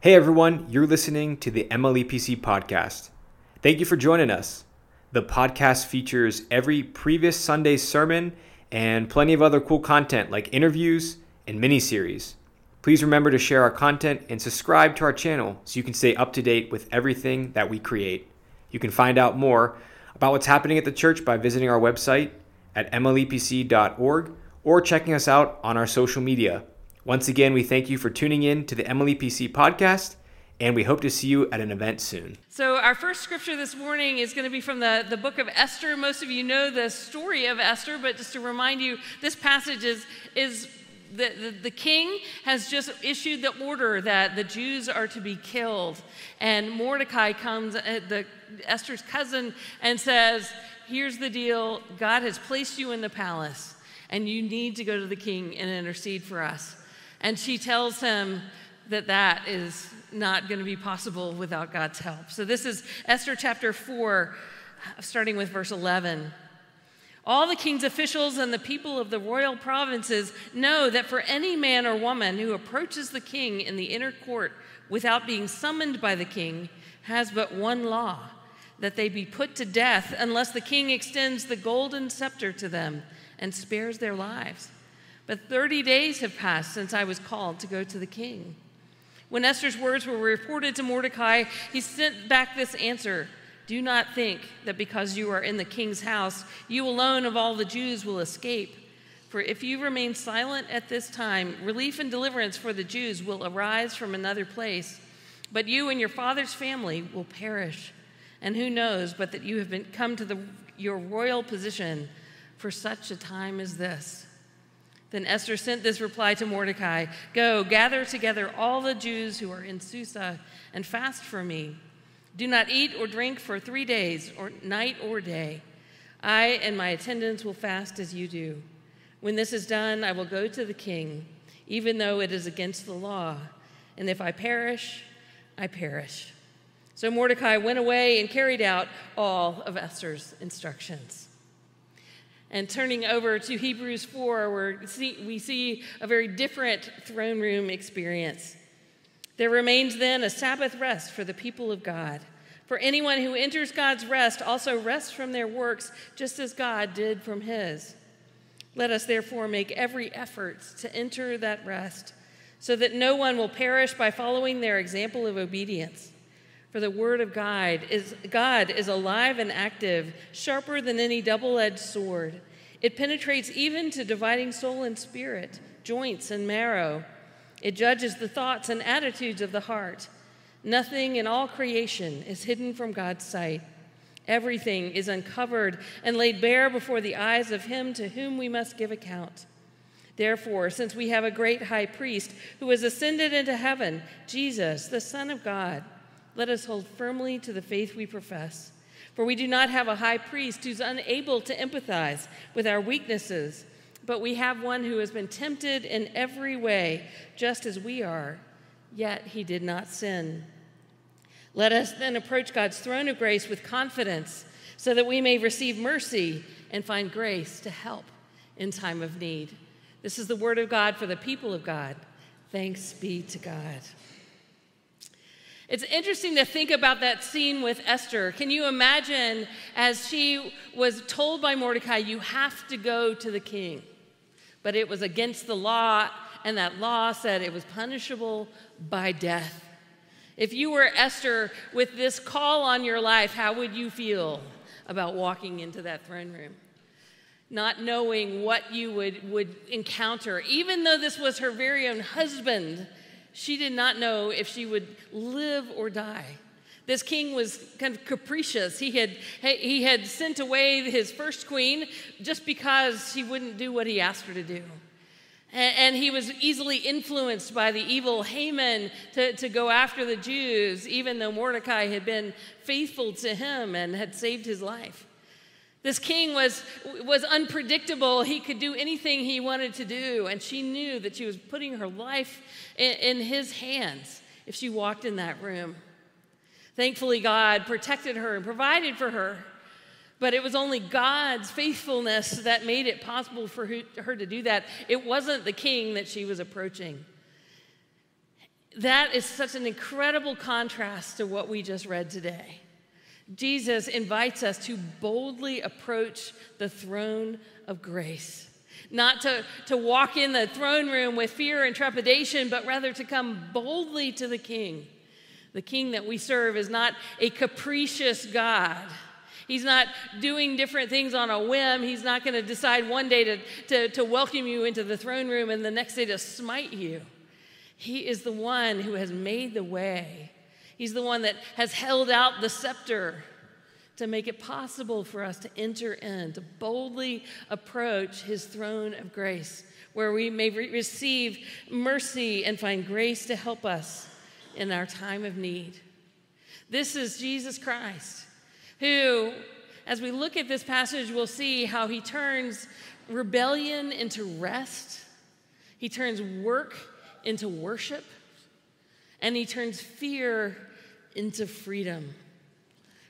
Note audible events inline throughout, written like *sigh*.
Hey everyone, you're listening to the MLEPC podcast. Thank you for joining us. The podcast features every previous Sunday's sermon and plenty of other cool content like interviews and mini series. Please remember to share our content and subscribe to our channel so you can stay up to date with everything that we create. You can find out more about what's happening at the church by visiting our website at mlepc.org or checking us out on our social media. Once again, we thank you for tuning in to the MLEPC podcast, and we hope to see you at an event soon. So, our first scripture this morning is going to be from the, the book of Esther. Most of you know the story of Esther, but just to remind you, this passage is, is the, the, the, king has just issued the order that the Jews are to be killed. And Mordecai comes, uh, the, Esther's cousin, and says, Here's the deal God has placed you in the palace, and you need to go to the king and intercede for us. And she tells him that that is not going to be possible without God's help. So this is Esther chapter 4, starting with verse 11. All the king's officials and the people of the royal provinces know that for any man or woman who approaches the king in the inner court without being summoned by the king has but one law that they be put to death unless the king extends the golden scepter to them and spares their lives. But 30 days have passed since I was called to go to the king. When Esther's words were reported to Mordecai, he sent back this answer Do not think that because you are in the king's house, you alone of all the Jews will escape. For if you remain silent at this time, relief and deliverance for the Jews will arise from another place. But you and your father's family will perish. And who knows but that you have been, come to the, your royal position for such a time as this? Then Esther sent this reply to Mordecai Go, gather together all the Jews who are in Susa and fast for me. Do not eat or drink for three days, or night or day. I and my attendants will fast as you do. When this is done, I will go to the king, even though it is against the law. And if I perish, I perish. So Mordecai went away and carried out all of Esther's instructions. And turning over to Hebrews 4, where we see a very different throne room experience. There remains then a Sabbath rest for the people of God. For anyone who enters God's rest also rests from their works, just as God did from his. Let us therefore make every effort to enter that rest, so that no one will perish by following their example of obedience. For the word of God is, God is alive and active, sharper than any double edged sword. It penetrates even to dividing soul and spirit, joints and marrow. It judges the thoughts and attitudes of the heart. Nothing in all creation is hidden from God's sight. Everything is uncovered and laid bare before the eyes of him to whom we must give account. Therefore, since we have a great high priest who has ascended into heaven, Jesus, the Son of God, let us hold firmly to the faith we profess. For we do not have a high priest who's unable to empathize with our weaknesses, but we have one who has been tempted in every way, just as we are, yet he did not sin. Let us then approach God's throne of grace with confidence so that we may receive mercy and find grace to help in time of need. This is the word of God for the people of God. Thanks be to God. It's interesting to think about that scene with Esther. Can you imagine as she was told by Mordecai, you have to go to the king? But it was against the law, and that law said it was punishable by death. If you were Esther with this call on your life, how would you feel about walking into that throne room? Not knowing what you would, would encounter, even though this was her very own husband she did not know if she would live or die. This king was kind of capricious. He had, he had sent away his first queen just because she wouldn't do what he asked her to do. And, he was easily influenced by the evil Haman to, to go after the Jews, even though Mordecai had been faithful to him and had saved his life. This king was, was unpredictable. He could do anything he wanted to do, and she knew that she was putting her life in, in his hands if she walked in that room. Thankfully, God protected her and provided for her, but it was only God's faithfulness that made it possible for her to do that. It wasn't the king that she was approaching. That is such an incredible contrast to what we just read today. Jesus invites us to boldly approach the throne of grace. Not to, to walk in the throne room with fear and trepidation, but rather to come boldly to the King. The King that we serve is not a capricious God. He's not doing different things on a whim. He's not going to decide one day to, to, to welcome you into the throne room and the next day to smite you. He is the one who has made the way. He's the one that has held out the scepter to make it possible for us to enter in, to boldly approach his throne of grace, where we may re- receive mercy and find grace to help us in our time of need. This is Jesus Christ, who, as we look at this passage, we'll see how he turns rebellion into rest, he turns work into worship, and he turns fear into freedom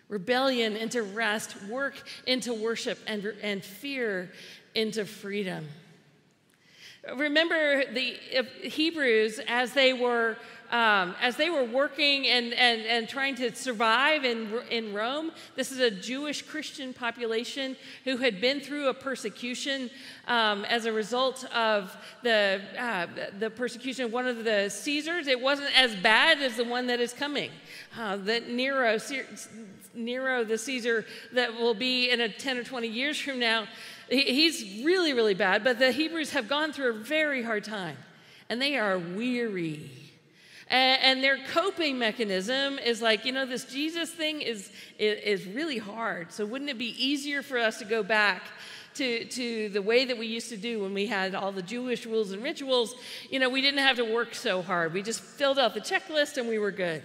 rebellion into rest, work into worship, and, and fear into freedom. Remember the uh, Hebrews as they were um, as they were working and, and, and trying to survive in, in Rome, this is a Jewish Christian population who had been through a persecution um, as a result of the, uh, the persecution of one of the Caesars. It wasn't as bad as the one that is coming. Uh, that Nero, Nero, the Caesar that will be in a 10 or 20 years from now, he's really, really bad, but the Hebrews have gone through a very hard time and they are weary. And, their coping mechanism is like, you know, this Jesus thing is, is, really hard. So wouldn't it be easier for us to go back to, to the way that we used to do when we had all the Jewish rules and rituals? You know, we didn't have to work so hard. We just filled out the checklist and we were good.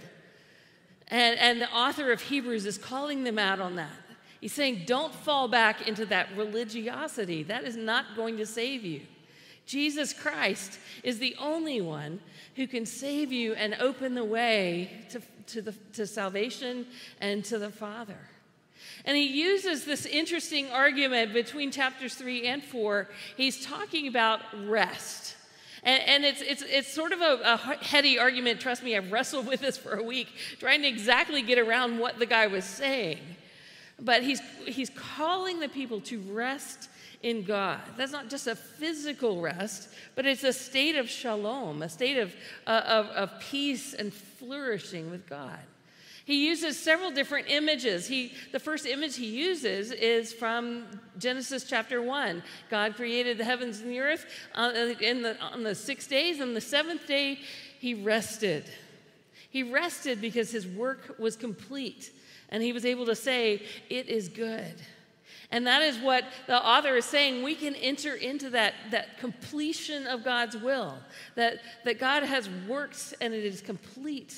And, and the author of Hebrews is calling them out on that. He's saying, don't fall back into that religiosity. That is not going to save you. Jesus Christ is the only one who can save you and open the way to, to, the, to salvation and to the Father. And he uses this interesting argument between chapters three and four. He's talking about rest. And, and it's, it's, it's sort of a, a heady argument. Trust me, I've wrestled with this for a week, trying to exactly get around what the guy was saying. But he's, he's calling the people to rest in God. That's not just a physical rest, but it's a state of shalom, a state of, uh, of, of peace and flourishing with God. He uses several different images. He, the first image he uses is from Genesis chapter 1. God created the heavens and the earth uh, in the, on the six days, and the seventh day he rested. He rested because his work was complete, and he was able to say, It is good. And that is what the author is saying. We can enter into that, that completion of God's will, that, that God has worked and it is complete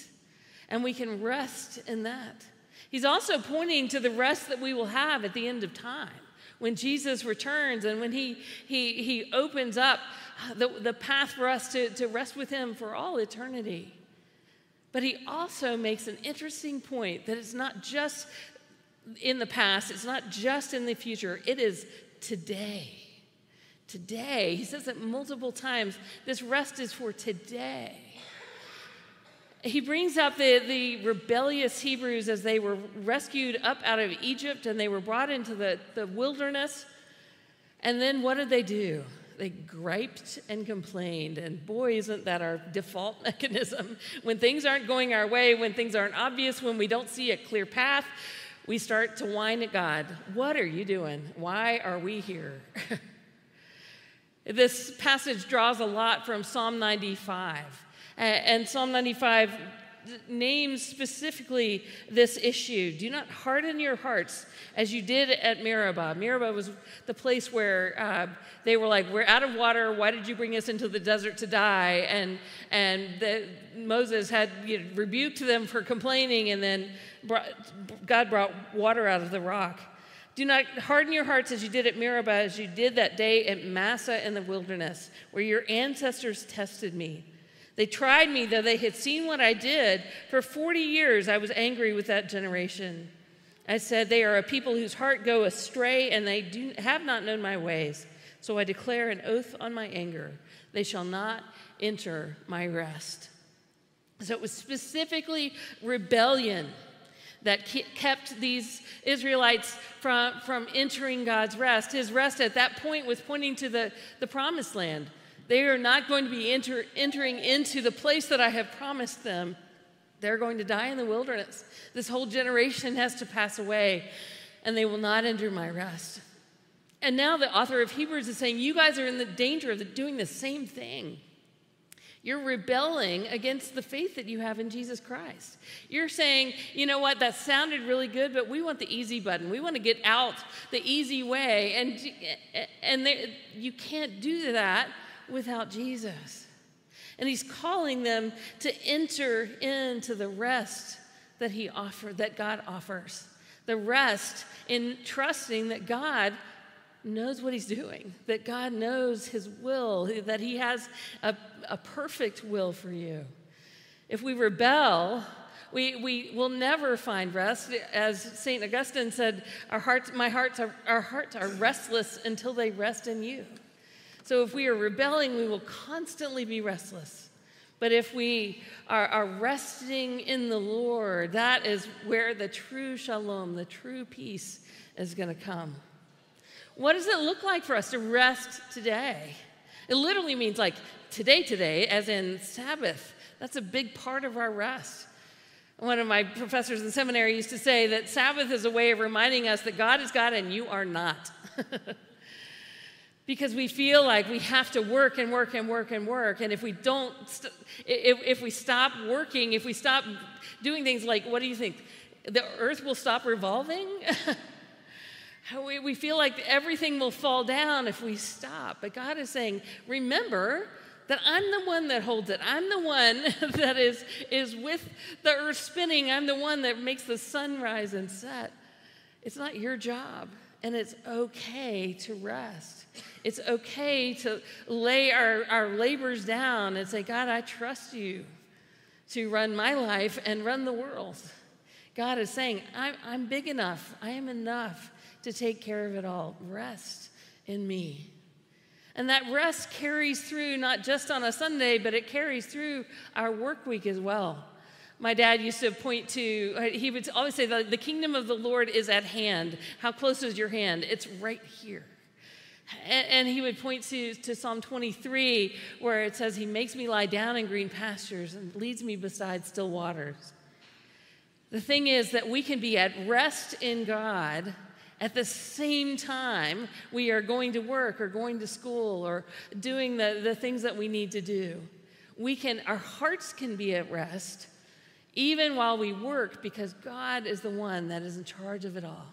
and we can rest in that. He's also pointing to the rest that we will have at the end of time when Jesus returns and when he, he, he opens up the, the path for us to, to rest with him for all eternity. But he also makes an interesting point that it's not just in the past, it's not just in the future, it is today. Today. He says it multiple times. This rest is for today he brings up the, the rebellious Hebrews as they were rescued up out of Egypt and they were brought into the, the wilderness. And then what did they do? They griped and complained. And boy, isn't that our default *laughs* mechanism? When things aren't going our way, when things aren't obvious, when we don't see a clear path, we start to whine at God. What are you doing? Why are we here? *laughs* this passage draws a lot from Psalm 95. And Psalm 95 names specifically this issue. Do not harden your hearts as you did at Meribah. Meribah was the place where uh, they were like, We're out of water. Why did you bring us into the desert to die? And, and the, Moses had you know, rebuked them for complaining, and then brought, God brought water out of the rock. Do not harden your hearts as you did at Meribah, as you did that day at Massah in the wilderness, where your ancestors tested me. They tried me, though they had seen what I did. For 40 years, I was angry with that generation. I said, They are a people whose heart go astray, and they do, have not known my ways. So I declare an oath on my anger. They shall not enter my rest. So it was specifically rebellion that kept these Israelites from, from entering God's rest. His rest at that point was pointing to the, the promised land. They are not going to be enter, entering into the place that I have promised them. They're going to die in the wilderness. This whole generation has to pass away, and they will not enter my rest. And now the author of Hebrews is saying, You guys are in the danger of doing the same thing. You're rebelling against the faith that you have in Jesus Christ. You're saying, you know what, that sounded really good, but we want the easy button. We want to get out the easy way. And, and they, you can't do that without Jesus. And he's calling them to enter into the rest that he offered, that God offers. The rest in trusting that God knows what he's doing, that God knows his will, that he has a, a perfect will for you. If we rebel, we, we will never find rest. As St. Augustine said, our hearts, my hearts are, our hearts are restless until they rest in you. So if we are rebelling, we will constantly be restless. But if we are, are resting in the Lord, that is where the true shalom, the true peace, is going to come. What does it look like for us to rest today? It literally means like today, today, as in Sabbath. That's a big part of our rest. One of my professors in seminary used to say that Sabbath is a way of reminding us that God is God and you are not. *laughs* because we feel like we have to work and work and work and work. And if we don't, st- if, if we stop working, if we stop doing things like, what do you think? The earth will stop revolving? *laughs* We, we feel like everything will fall down if we stop. But God is saying, remember that I'm the one that holds it. I'm the one *laughs* that is, is with the earth spinning. I'm the one that makes the sun rise and set. It's not your job. And it's okay to rest. It's okay to lay our, our labors down and say, God, I trust you to run my life and run the world. God is saying, I'm, I'm big enough. I am enough to take care of it all. Rest in me. And that rest carries through not just on a Sunday, but it carries through our work week as well. My dad used to point to, uh, he would always say, the, kingdom of the Lord is at hand. How close is your hand? It's right here. And he would point to, to Psalm 23, where it says, He makes me lie down in green pastures and leads me beside still waters. The thing is that we can be at rest in God at the same time, we are going to work or going to school or doing the, the things that we need to do. We can, our hearts can be at rest even while we work because God is the one that is in charge of it all.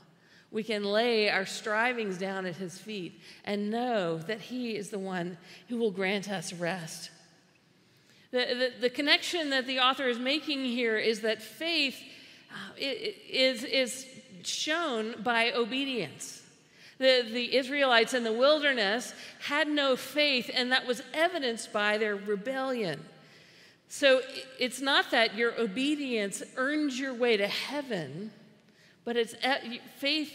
We can lay our strivings down at His feet and know that He is the one who will grant us rest. The, the, the connection that the author is making here is that faith uh, is, is shown by obedience. The, the Israelites in the wilderness had no faith, and that was evidenced by their rebellion. So it's not that your obedience earns your way to heaven, but it's faith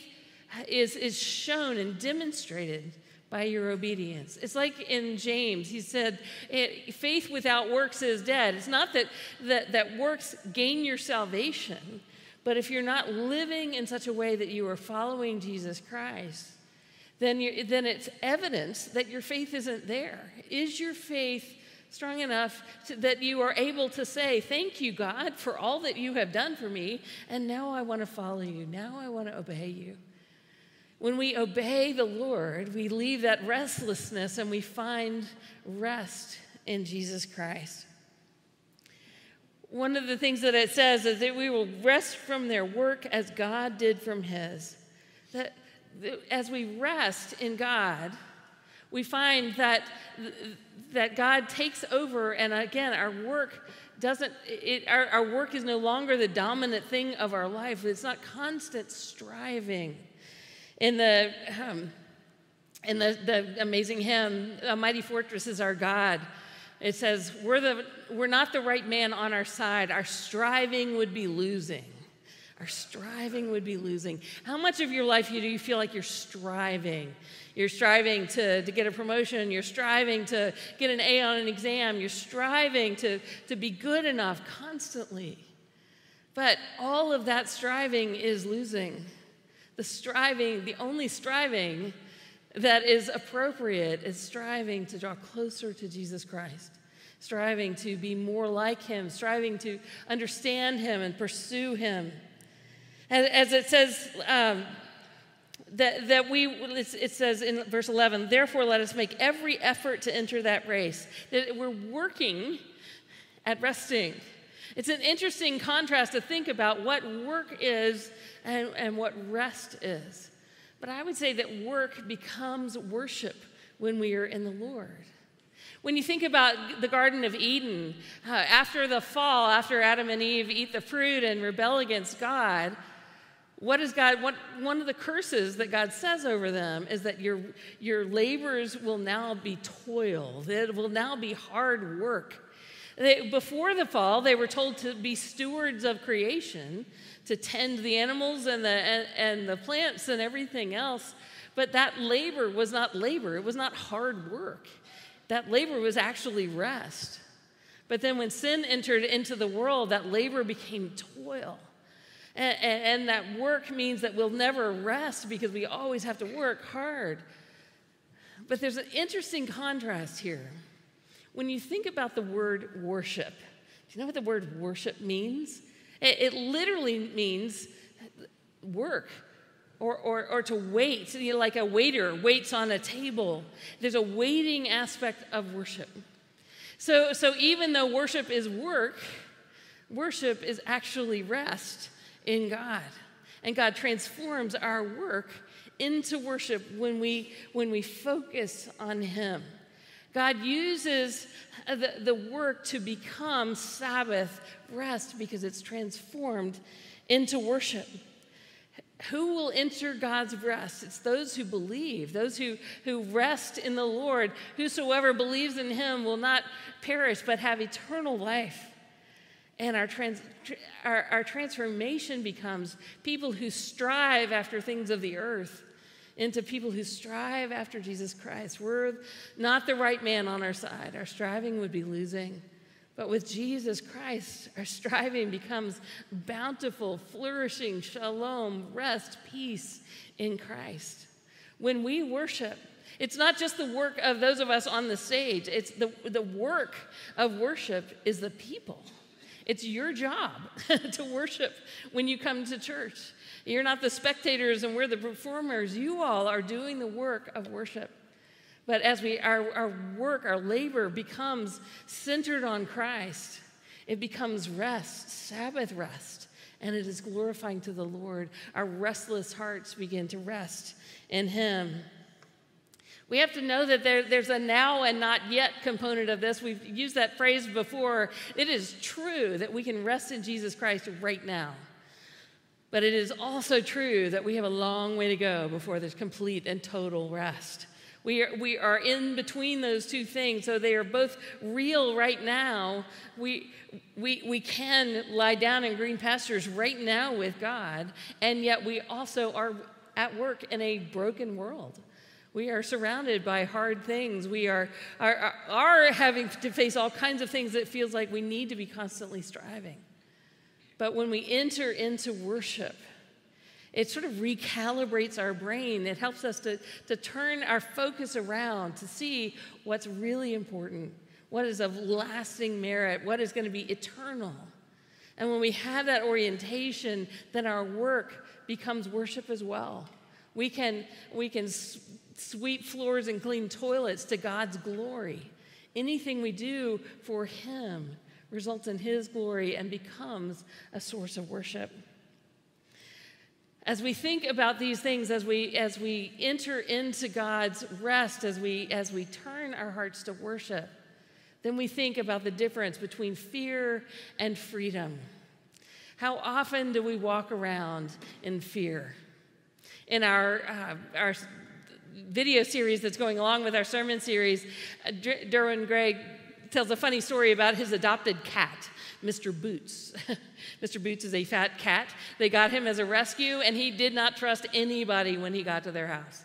is, is shown and demonstrated by your obedience. It's like in James, he said, eh, faith without works is dead. It's not that, that, that works gain your salvation, but if you're not living in such a way that you are following Jesus Christ, then, then it's evidence that your faith isn't there. Is your faith strong enough to, that you are able to say, Thank you, God, for all that you have done for me, and now I want to follow you. Now I want to obey you. When we obey the Lord, we leave that restlessness and we find rest in Jesus Christ. One of the things that it says is that we will rest from their work as God did from his. That as we rest in God, we find that, that God takes over, and again, our work doesn't, it, our, our work is no longer the dominant thing of our life. It's not constant striving. In the, um, in the, the amazing hymn, A Mighty Fortress is Our God, it says, we're, the, we're not the right man on our side. Our striving would be losing. our striving would be losing. How much of your life do you feel like you're striving? You're striving to, to get a promotion, you're striving to get an A on an exam, you're striving to, to be good enough constantly. But all of that striving is losing. The striving, the only striving that is appropriate is striving to draw closer to Jesus Christ, striving to be more like Him, striving to understand Him and pursue Him. As, it says, um, that, that we, it says in verse 11, therefore let us make every effort to enter that race. That we're working at resting. It's an interesting contrast to think about what work is and, and what rest is. But I would say that work becomes worship when we are in the Lord. When you think about the Garden of Eden, uh, after the fall, after Adam and Eve eat the fruit and rebel against God, what is God? What, one of the curses that God says over them is that your, your labors will now be toil, it will now be hard work. They, before the fall, they were told to be stewards of creation, to tend the animals and the, and, and the plants and everything else. But that labor was not labor, it was not hard work. That labor was actually rest. But then when sin entered into the world, that labor became toil. And, and, and that work means that we'll never rest because we always have to work hard. But there's an interesting contrast here. When you think about the word worship, do you know what the word worship means? It, it literally means work or, or, or to wait, you know, like a waiter waits on a table. There's a waiting aspect of worship. So, so even though worship is work, worship is actually rest in God. And God transforms our work into worship when we, when we focus on Him. God uses uh, the, the work to become Sabbath rest because it's transformed into worship. Who will enter God's rest? It's those who believe, those who, who rest in the Lord. Whosoever believes in him will not perish but have eternal life. And our, trans, our, our transformation becomes people who strive after things of the earth into people who strive after Jesus Christ. We're not the right man on our side. Our striving would be losing. But with Jesus Christ, our striving becomes bountiful, flourishing, shalom, rest, peace in Christ. When we worship, it's not just the work of those of us on the stage, it's the, the work of worship is the people. It's your job *laughs* to worship when you come to church. You're not the spectators and we're the performers. You all are doing the work of worship. But as we our, our work, our labor becomes centered on Christ, it becomes rest, Sabbath rest, and it is glorifying to the Lord. Our restless hearts begin to rest in Him. We have to know that there, there's a now and not yet component of this. We've used that phrase before. It is true that we can rest in Jesus Christ right now. But it is also true that we have a long way to go before there's complete and total rest. We are, we are in between those two things, so they are both real right now. We, we, we can lie down in green pastures right now with God, and yet we also are at work in a broken world. We are surrounded by hard things. We are, are, are having to face all kinds of things that feels like we need to be constantly striving. But when we enter into worship, it sort of recalibrates our brain. It helps us to, to turn our focus around to see what's really important, what is of lasting merit, what is going to be eternal. And when we have that orientation, then our work becomes worship as well. We can, we can sweep floors and clean toilets to God's glory. Anything we do for Him results in His glory and becomes a source of worship. As we think about these things, as we, as we enter into God's rest, as we, as we turn our hearts to worship, then we think about the difference between fear and freedom. How often do we walk around in fear? In our, uh, our video series that's going along with our sermon series, uh, Derwin Gray tells a funny story about his adopted cat Mr. Boots. *laughs* Mr. Boots is a fat cat. They got him as a rescue, and he did not trust anybody when he got to their house.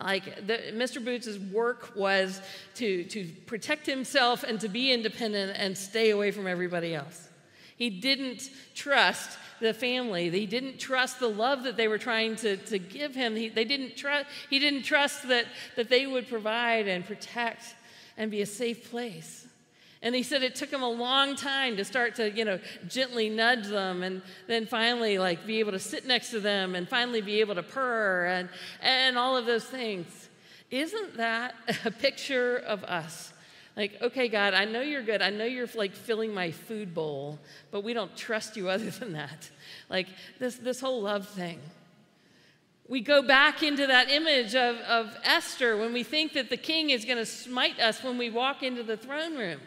Like the, Mr. Boots's work was to, to protect himself and to be independent and stay away from everybody else. He didn't trust the family. He didn't trust the love that they were trying to, to give him. He, they didn't trust, he didn't trust that, that they would provide and protect and be a safe place. And he said it took him a long time to start to, you know, gently nudge them and then finally like be able to sit next to them and finally be able to purr and, and all of those things. Isn't that a picture of us? Like, okay, God, I know you're good. I know you're like filling my food bowl, but we don't trust you *laughs* other than that. Like this, this whole love thing. We go back into that image of, of Esther when we think that the king is going to smite us when we walk into the throne room.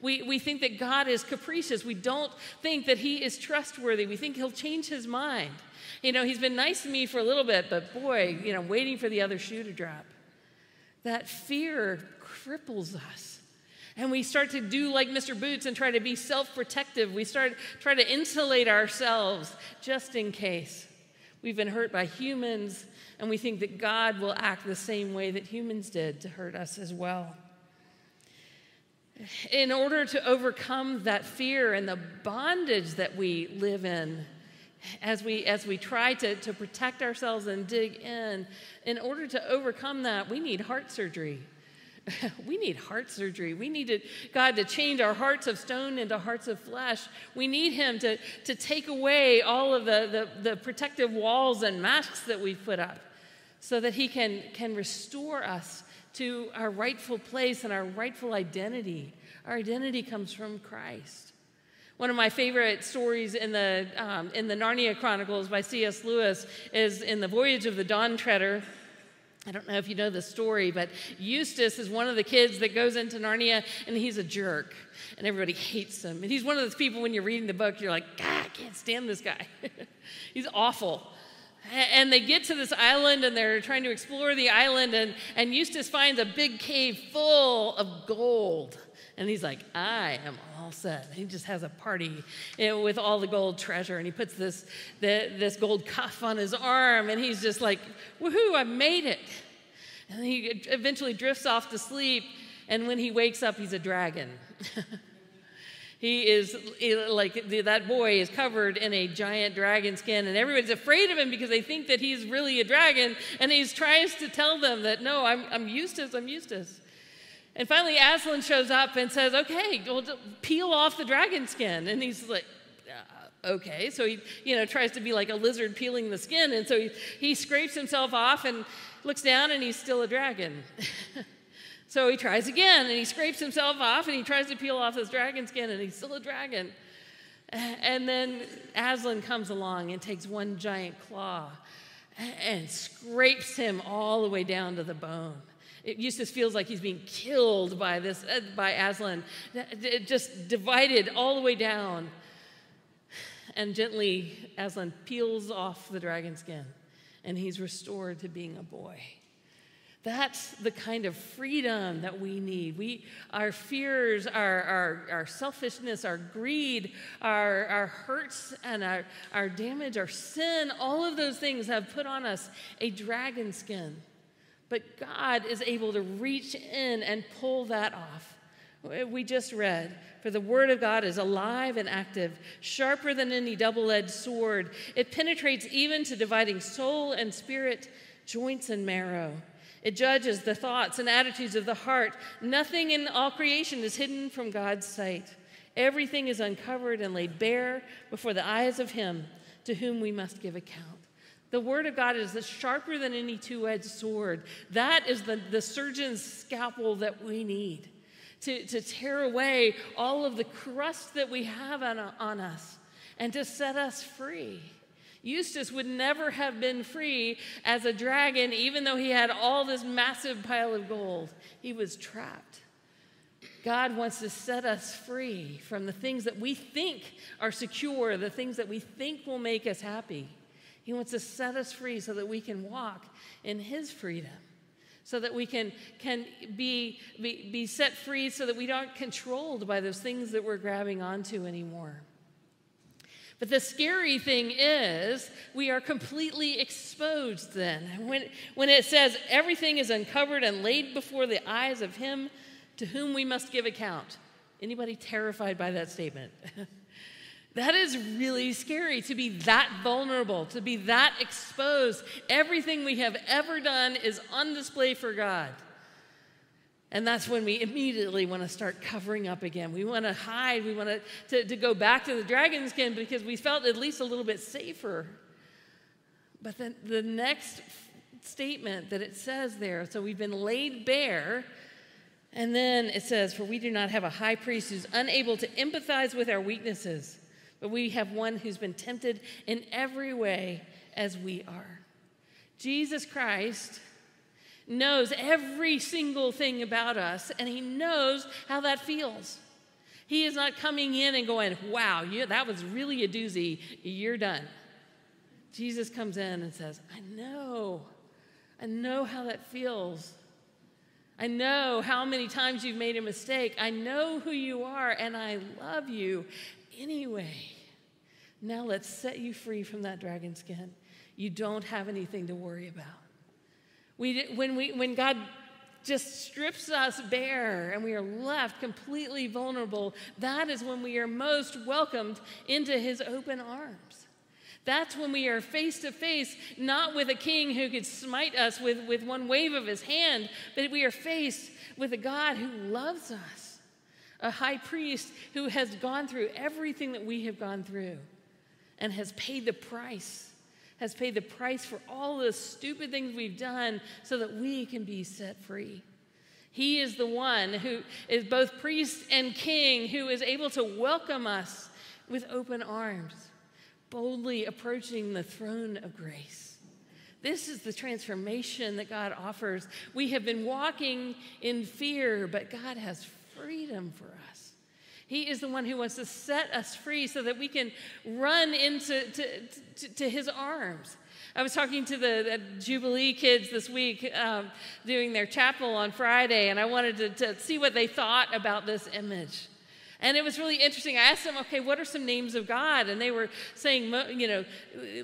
We, we think that God is capricious. We don't think that He is trustworthy. We think He'll change His mind. You know, He's been nice to me for a little bit, but boy, you know, waiting for the other shoe to drop. That fear cripples us. And we start to do like Mr. Boots and try to be self protective. We start try to insulate ourselves just in case. We've been hurt by humans, and we think that God will act the same way that humans did to hurt us as well in order to overcome that fear and the bondage that we live in as we as we try to, to protect ourselves and dig in in order to overcome that we need heart surgery *laughs* we need heart surgery we need god to change our hearts of stone into hearts of flesh we need him to, to take away all of the, the, the protective walls and masks that we've put up so that he can, can restore us to our rightful place and our rightful identity. Our identity comes from Christ. One of my favorite stories in the, um, in the Narnia Chronicles by C.S. Lewis is in The Voyage of the Dawn Treader. I don't know if you know the story, but Eustace is one of the kids that goes into Narnia and he's a jerk and everybody hates him. And he's one of those people when you're reading the book, you're like, God, I can't stand this guy. *laughs* he's awful. And they get to this island and they're trying to explore the island, and, and Eustace finds a big cave full of gold. And he's like, I am all set. He just has a party with all the gold treasure, and he puts this, the, this gold cuff on his arm, and he's just like, woohoo, I made it. And he eventually drifts off to sleep, and when he wakes up, he's a dragon. *laughs* He is like that boy is covered in a giant dragon skin, and everybody's afraid of him because they think that he's really a dragon. And he tries to tell them that, no, I'm, I'm Eustace, I'm Eustace. And finally, Aslan shows up and says, okay, well, peel off the dragon skin. And he's like, uh, okay. So he, you know, tries to be like a lizard peeling the skin. And so he, he scrapes himself off and looks down, and he's still a dragon. *laughs* So he tries again and he scrapes himself off and he tries to peel off his dragon skin and he's still a dragon. And then Aslan comes along and takes one giant claw and scrapes him all the way down to the bone. Eustace feels like he's being killed by this uh, by Aslan, just divided all the way down. And gently, Aslan peels off the dragon skin, and he's restored to being a boy. That's the kind of freedom that we need. We, our fears, our, our, our selfishness, our greed, our, our hurts, and our, our damage, our sin, all of those things have put on us a dragon skin. But God is able to reach in and pull that off. We just read, for the word of God is alive and active, sharper than any double edged sword. It penetrates even to dividing soul and spirit, joints and marrow it judges the thoughts and attitudes of the heart. Nothing in all creation is hidden from God's sight. Everything is uncovered and laid bare before the eyes of Him to whom we must give account. The Word of God is sharper than any two edged sword. That is the, the surgeon's scalpel that we need to, to tear away all of the crust that we have on, on us and to set us free. Eustace would never have been free as a dragon, even though he had all this massive pile of gold. He was trapped. God wants to set us free from the things that we think are secure, the things that we think will make us happy. He wants to set us free so that we can walk in His freedom, so that we can, can be, be, be set free so that we aren't controlled by those things that we're grabbing onto anymore. But the scary thing is, we are completely exposed then. When, when it says everything is uncovered and laid before the eyes of him to whom we must give account. Anybody terrified by that statement? *laughs* that is really scary to be that vulnerable, to be that exposed. Everything we have ever done is on display for God. And that's when we immediately want to start covering up again. We want to hide. We want to, to, go back to the dragon skin because we felt at least a little bit safer. But then the next statement that it says there so we've been laid bare. And then it says, For we do not have a high priest who's unable to empathize with our weaknesses, but we have one who's been tempted in every way as we are. Jesus Christ knows every single thing about us, and He knows how that feels. He is not coming in and going, Wow, you, that was really a doozy. You're done. Jesus comes in and says, I know. I know how that feels. I know how many times you've made a mistake. I know who you are, and I love you anyway. Now let's set you free from that dragon skin. You don't have anything to worry about. We, when, we, when God just strips us bare and we are left completely vulnerable, that is when we are most welcomed into his open arms. That's when we are face to face, not with a king who could smite us with, with one wave of his hand, but we are faced with a God who loves us, a high priest who has gone through everything that we have gone through and has paid the price has paid the price for all the stupid things we've done so that we can be set free. He is the one who is both priest and king, who is able to welcome us with open arms, boldly approaching the throne of grace. This is the transformation that God offers. We have been walking in fear, but God has freedom for us. He is the one who wants to set us free so that we can run into to, to, to his arms. I was talking to the, the Jubilee kids this week um, doing their chapel on Friday, and I wanted to, to see what they thought about this image. And it was really interesting. I asked them, okay, what are some names of God? And they were saying, you know,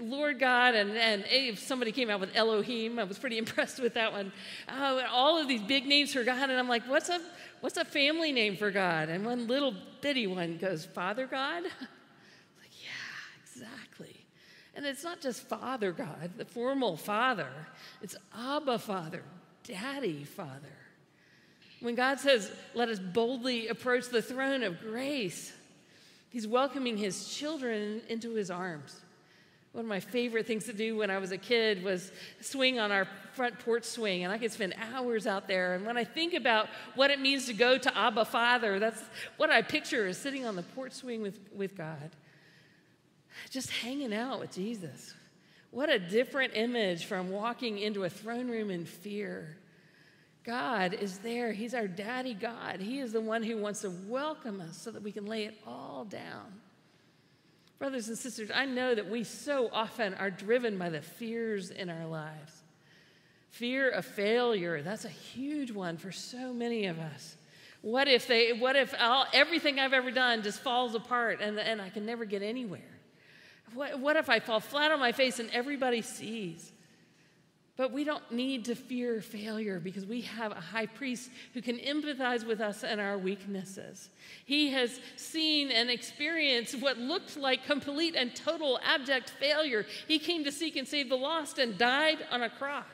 Lord God, and, and if somebody came out with Elohim, I was pretty *laughs* impressed with that one. Oh, all of these big names for God. And I'm like, what's a What's a family name for God? And one little bitty one goes, Father God? *laughs* like, yeah, exactly. And it's not just Father God, the formal Father, it's Abba Father, Daddy Father. When God says, let us boldly approach the throne of grace, He's welcoming His children into His arms. One of my favorite things to do when I was a kid was swing on our front porch swing, and I could spend hours out there. And when I think about what it means to go to Abba Father, that's what I picture is sitting on the porch swing with, with God, just hanging out with Jesus. What a different image from walking into a throne room in fear. God is there. He's our daddy God. He is the one who wants to welcome us so that we can lay it all down. Brothers and sisters, I know that we so often are driven by the fears in our lives. Fear of failure, that's a huge one for so many of us. What if they what if everything I've ever done just falls apart and, and I can never get anywhere? What, what if I fall flat on my face and everybody sees? But we don't need to fear failure because we have a high priest who can empathize with us and our weaknesses. He has seen and experienced what looked like complete and total abject failure. He came to seek and save the lost and died on a cross.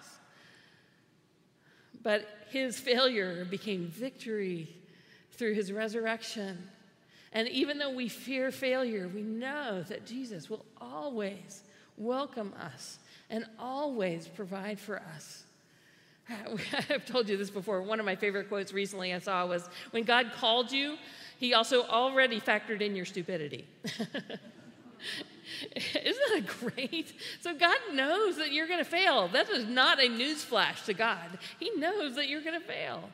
But his failure became victory through his resurrection. And even though we fear failure, we know that Jesus will always welcome us and always provide for us. *laughs* I've told you this before. One of my favorite quotes recently I saw was When God called you, He also already factored in your stupidity. *laughs* Isn't that great? So God knows that you're going to fail. That is not a newsflash to God. He knows that you're going to fail.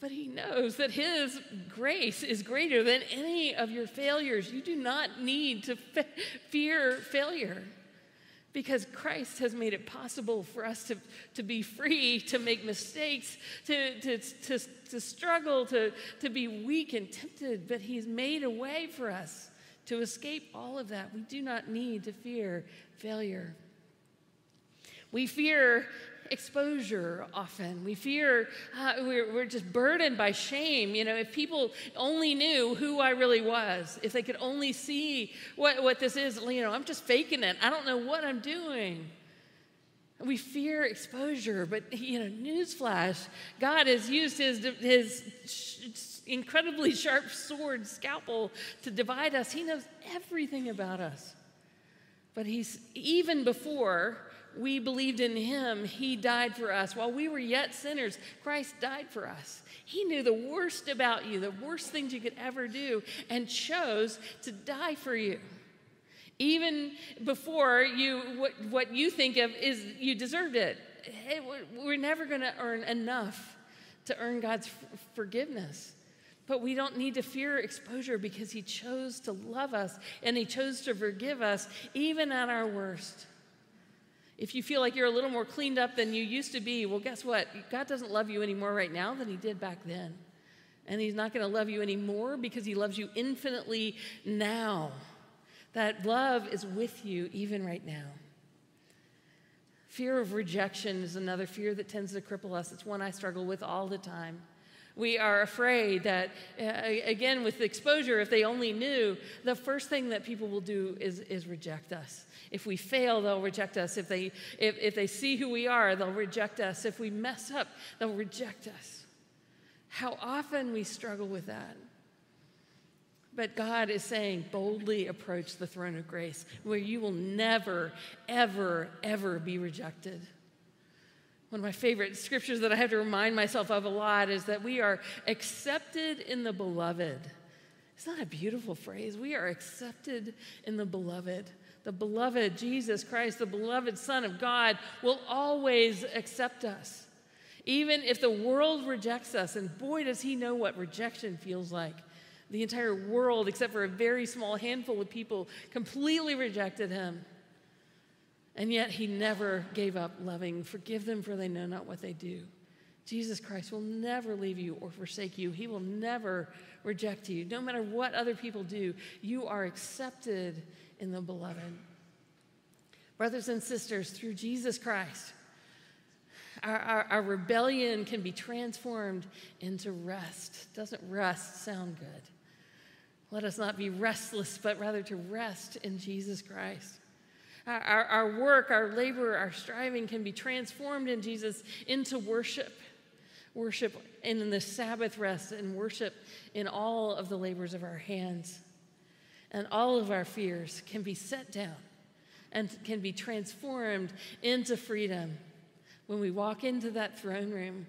But He knows that His grace is greater than any of your failures. You do not need to fe- fear failure. Because Christ has made it possible for us to, to be free, to make mistakes, to, to, to, to struggle, to, to be weak and tempted, but He's made a way for us to escape all of that. We do not need to fear failure. We fear exposure often. We fear, uh, we're, we're just burdened by shame. You know, if people only knew who I really was, if they could only see what, what this is, you know, I'm just faking it. I don't know what I'm doing. We fear exposure, but, you know, newsflash God has used his, his incredibly *laughs* sharp sword, scalpel, to divide us. He knows everything about us. But he's, even before we believed in him, he died for us. While we were yet sinners, Christ died for us. He knew the worst about you, the worst things you could ever do, and chose to die for you. Even before you, what, what you think of is you deserved it. it we're never going to earn enough to earn God's forgiveness. But we don't need to fear exposure because He chose to love us and He chose to forgive us even at our worst. If you feel like you're a little more cleaned up than you used to be, well, guess what? God doesn't love you any more right now than He did back then. And He's not going to love you anymore because He loves you infinitely now. That love is with you even right now. Fear of rejection is another fear that tends to cripple us. It's one I struggle with all the time. We are afraid that, uh, again, with exposure, if they only knew, the first thing that people will do is, is reject us. If we fail, they'll reject us. If they, if, if they see who we are, they'll reject us. If we mess up, they'll reject us. How often we struggle with that. But God is saying, boldly approach the throne of grace where you will never, ever, ever be rejected. One of my favorite scriptures that I have to remind myself of a lot is that we are accepted in the beloved. It's not a beautiful phrase. We are accepted in the beloved the beloved Jesus Christ, the beloved Son of God, will always accept us. Even if the world rejects us, and boy, does he know what rejection feels like. The entire world, except for a very small handful of people, completely rejected him. And yet he never gave up loving. Forgive them, for they know not what they do. Jesus Christ will never leave you or forsake you. He will never reject you. No matter what other people do, you are accepted in the beloved. Brothers and sisters, through Jesus Christ, our, our, our, rebellion can be transformed into rest. Doesn't rest sound good? Let us not be restless, but rather to rest in Jesus Christ. Our, our, our work, our labor, our striving can be transformed in Jesus into worship. Worship in the Sabbath rest and worship in all of the labors of our hands and all of our fears can be set down and can be transformed into freedom when we walk into that throne room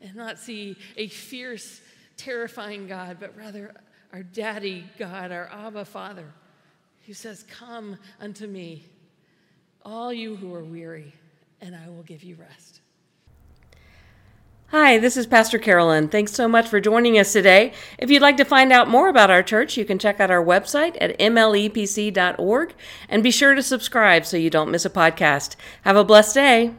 and not see a fierce, terrifying God, but rather our daddy God, our Abba Father, who says, Come unto me, all you who are weary, and I will give you rest. Hi, this is Pastor Carolyn. Thanks so much for joining us today. If you'd like to find out more about our church, you can check out our website at mlepc.org and be sure to subscribe so you don't miss a podcast. Have a blessed day.